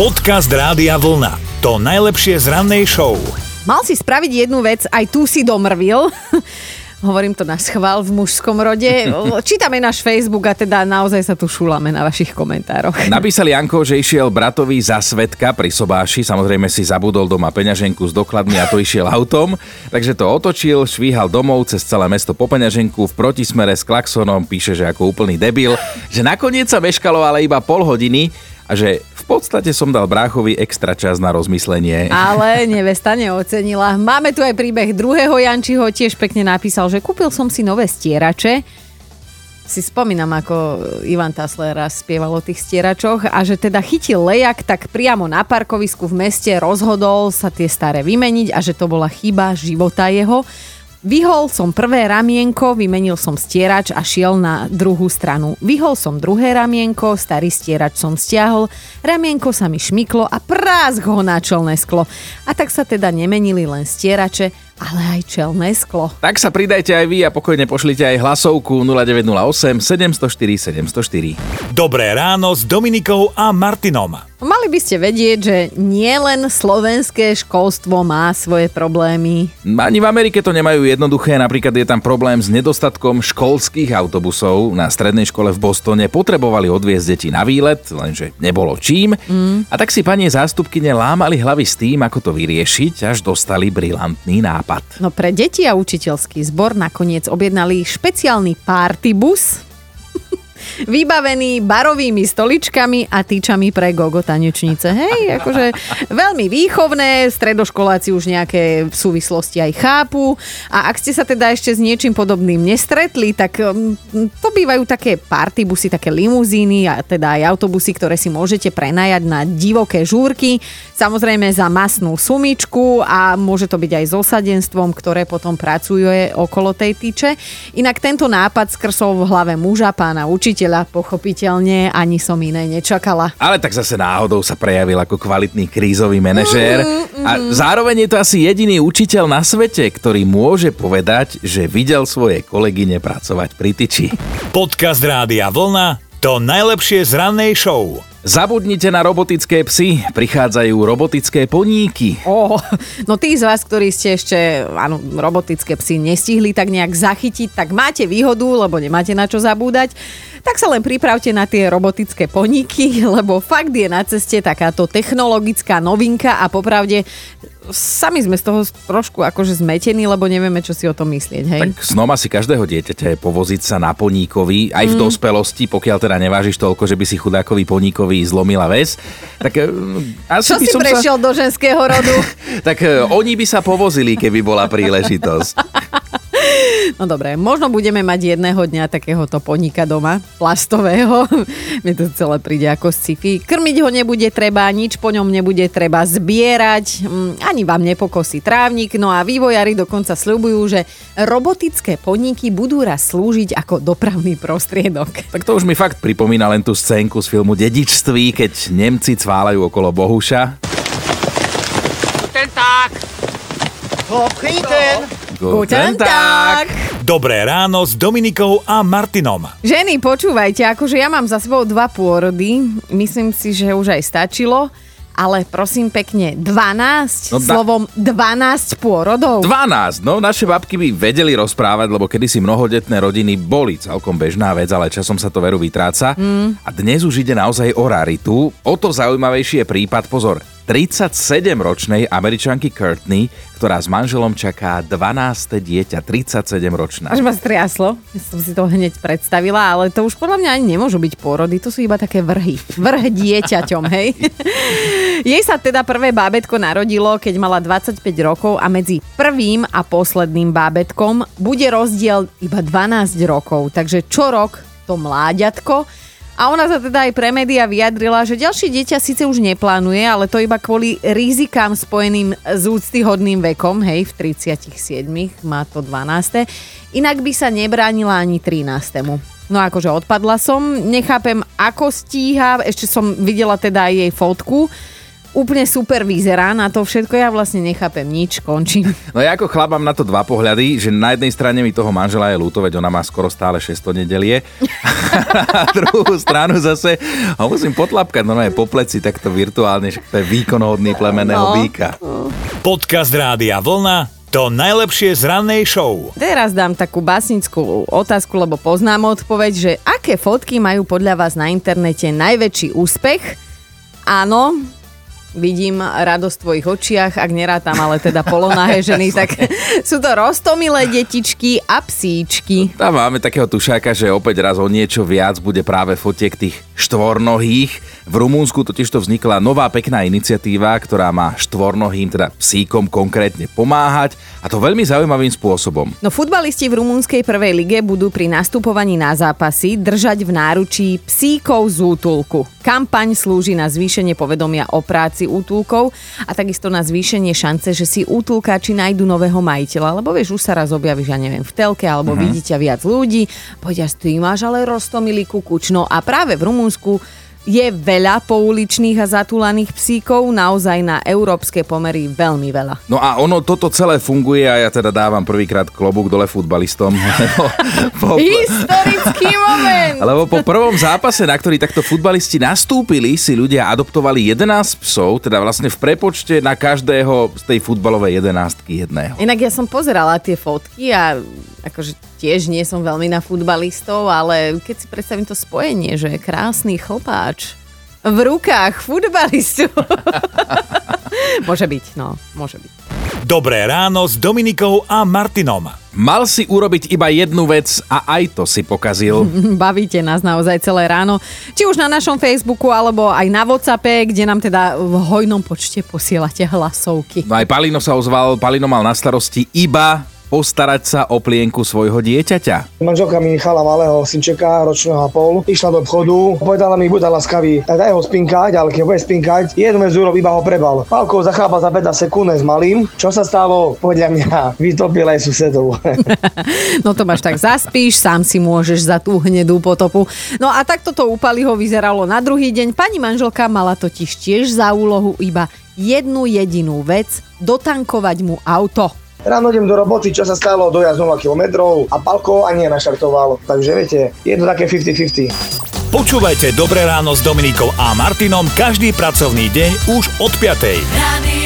Podcast Rádia Vlna. To najlepšie z rannej show. Mal si spraviť jednu vec, aj tu si domrvil. Hovorím to na schvál v mužskom rode. Čítame náš Facebook a teda naozaj sa tu šúlame na vašich komentároch. Napísal Janko, že išiel bratovi za svetka pri sobáši, samozrejme si zabudol doma peňaženku s dokladmi a to išiel autom, takže to otočil, švíhal domov cez celé mesto po peňaženku v protismere s klaksonom, píše, že ako úplný debil, že nakoniec sa meškalo ale iba pol hodiny a že v podstate som dal bráchovi extra čas na rozmyslenie. Ale nevesta neocenila. Máme tu aj príbeh druhého Jančiho, tiež pekne napísal, že kúpil som si nové stierače, si spomínam, ako Ivan Tasler raz spieval o tých stieračoch a že teda chytil lejak, tak priamo na parkovisku v meste rozhodol sa tie staré vymeniť a že to bola chyba života jeho. Vyhol som prvé ramienko, vymenil som stierač a šiel na druhú stranu. Vyhol som druhé ramienko, starý stierač som stiahol, ramienko sa mi šmyklo a prásk ho na čelné sklo. A tak sa teda nemenili len stierače, ale aj čelné sklo. Tak sa pridajte aj vy a pokojne pošlite aj hlasovku 0908 704 704. Dobré ráno s Dominikou a Martinom. Mali by ste vedieť, že nielen slovenské školstvo má svoje problémy. Ani v Amerike to nemajú jednoduché, napríklad je tam problém s nedostatkom školských autobusov. Na strednej škole v Bostone potrebovali odviezť deti na výlet, lenže nebolo čím. Mm. A tak si pani zástupkyne lámali hlavy s tým, ako to vyriešiť, až dostali brilantný nápad. No pre deti a učiteľský zbor nakoniec objednali špeciálny partybus, vybavený barovými stoličkami a týčami pre gogo tanečnice. Hej, akože veľmi výchovné, stredoškoláci už nejaké súvislosti aj chápu a ak ste sa teda ešte s niečím podobným nestretli, tak mm, to bývajú také partybusy, také limuzíny a teda aj autobusy, ktoré si môžete prenajať na divoké žúrky, samozrejme za masnú sumičku a môže to byť aj s osadenstvom, ktoré potom pracuje okolo tej tyče. Inak tento nápad skrsol v hlave muža, pána učiteľa, pochopiteľne ani som iné nečakala. Ale tak zase náhodou sa prejavil ako kvalitný krízový manažér Mm, a zároveň je to asi jediný učiteľ na svete, ktorý môže povedať, že videl svoje kolegyne pracovať pri tyči. Podcast Rádia Vlna. To najlepšie z rannej show. Zabudnite na robotické psy, prichádzajú robotické poníky. Oh, no tí z vás, ktorí ste ešte áno, robotické psy nestihli tak nejak zachytiť, tak máte výhodu, lebo nemáte na čo zabúdať. Tak sa len pripravte na tie robotické poníky, lebo fakt je na ceste takáto technologická novinka a popravde sami sme z toho trošku akože zmetení, lebo nevieme, čo si o tom myslieť, hej? Tak snom asi každého dieťaťa je povoziť sa na poníkovi, aj v Mm. dospelosti, pokiaľ teda nevážiš toľko, že by si chudákovi poníkovi zlomila väz. Tak eh, asi Čo by si som prešiel do ženského rodu? sa... Tak eh, oni by sa povozili, keby bola príležitosť. No dobre, možno budeme mať jedného dňa takéhoto poníka doma, plastového. Mne to celé príde ako sci-fi. Krmiť ho nebude treba, nič po ňom nebude treba zbierať, mm, ani vám nepokosí trávnik. No a vývojári dokonca sľubujú, že robotické poníky budú raz slúžiť ako dopravný prostriedok. Tak to už mi fakt pripomína len tú scénku z filmu Dedičství, keď Nemci cválajú okolo Bohuša. Guten Tag. Vertreten. Guten Tag. Dobré ráno s Dominikou a Martinom. Ženy, počúvajte, akože ja mám za sebou dva pôrody, myslím si, že už aj stačilo, ale prosím pekne, 12, No da- slovom 12 pôrodov. 12, no naše babky by vedeli rozprávať, lebo kedysi mnohodetné rodiny boli celkom bežná vec, ale časom sa to veru vytráca. Mm. A dnes už ide naozaj o raritu. O to zaujímavejší je prípad, pozor, 37-ročnej američanky Courtney, ktorá s manželom čaká 12. dieťa, 37-ročná. Až ma striaslo, ja som si to hneď predstavila, ale to už podľa mňa ani nemôžu byť pôrody, to sú iba také vrhy. Vrh dieťaťom, hej. Jej sa teda prvé bábetko narodilo, keď mala 25 rokov a medzi prvým a posledným bábetkom bude rozdiel iba 12 rokov, takže čo rok to mláďatko a ona sa teda aj pre média vyjadrila, že ďalšie dieťa síce už neplánuje, ale to iba kvôli rizikám spojeným s úctyhodným vekom, hej, v 37, má to 12. Inak by sa nebránila ani 13. No akože odpadla som, nechápem, ako stíha, ešte som videla teda aj jej fotku, úplne super vyzerá na to všetko. Ja vlastne nechápem nič, končím. No ja ako chlap mám na to dva pohľady, že na jednej strane mi toho manžela je ľúto, veď ona má skoro stále 600 nedelie. na druhú stranu zase ho musím potlapkať, no je po pleci takto virtuálne, že to je výkonhodný plemeného No. býka. Podcast Rádia Vlna to najlepšie z rannej show. Teraz dám takú básnickú otázku, lebo poznám odpoveď, že aké fotky majú podľa vás na internete najväčší úspech? Áno, vidím radosť v tvojich očiach, ak nerátam, ale teda polonahé ženy, tak sú to roztomilé detičky a psíčky. Tam máme takého tušáka, že opäť raz o niečo viac bude práve fotiek tých štvornohých. V Rumúnsku totiž to vznikla nová pekná iniciatíva, ktorá má štvornohým, teda psíkom konkrétne pomáhať a to veľmi zaujímavým spôsobom. No futbalisti v rumúnskej prvej lige budú pri nastupovaní na zápasy držať v náručí psíkov z útulku. Kampaň slúži na zvýšenie povedomia o práci útulkov a takisto na zvýšenie šance, že si útulkáči nájdu nového majiteľa. Lebo vieš, už sa raz objavíš, ja neviem, v telke alebo mm-hmm. vidíte viac ľudí, povedia, ty máš ale roztomilý kukuč. No a práve v Rumunsku je veľa pouličných a zatúlaných psíkov, naozaj na európske pomery veľmi veľa. No a ono toto celé funguje a ja teda dávam prvýkrát klobúk dole futbalistom. Po, Historický moment! Lebo po prvom zápase, na ktorý takto futbalisti nastúpili, si ľudia adoptovali 11 psov, teda vlastne v prepočte na každého z tej futbalovej jedenástky jedného. Inak ja som pozerala tie fotky a akože tiež nie som veľmi na futbalistov, ale keď si predstavím to spojenie, že krásny chlpáč v rukách futbalistu. môže byť, no, môže byť. Dobré ráno s Dominikou a Martinom. Mal si urobiť iba jednu vec a aj to si pokazil. Bavíte nás naozaj celé ráno. Či už na našom Facebooku, alebo aj na Whatsappe, kde nám teda v hojnom počte posielate hlasovky. No aj Palino sa ozval, Palino mal na starosti iba postarať sa o plienku svojho dieťaťa. Manželka mi nechala malého synčeka, ročného a pol. Išla do obchodu, povedala mi, buď laskavý, tak daj ho spinkať, ale keď bude spinkať, jednu vec urob, iba ho prebal. Palkou zachápa za 15 sekúnd s malým. Čo sa stalo? Podľa mňa vytopil aj susedov. No to máš tak zaspíš, sám si môžeš za tú hnedú potopu. No a takto to u Paliho vyzeralo na druhý deň. Pani manželka mala totiž tiež za úlohu iba jednu jedinú vec, dotankovať mu auto. Ráno idem do roboty, čo sa stalo, dojazd 0 km a Palko ani naštartoval. Takže viete, je to také 50-50. Počúvajte Dobré ráno s Dominikou a Martinom každý pracovný deň už od 5. Radio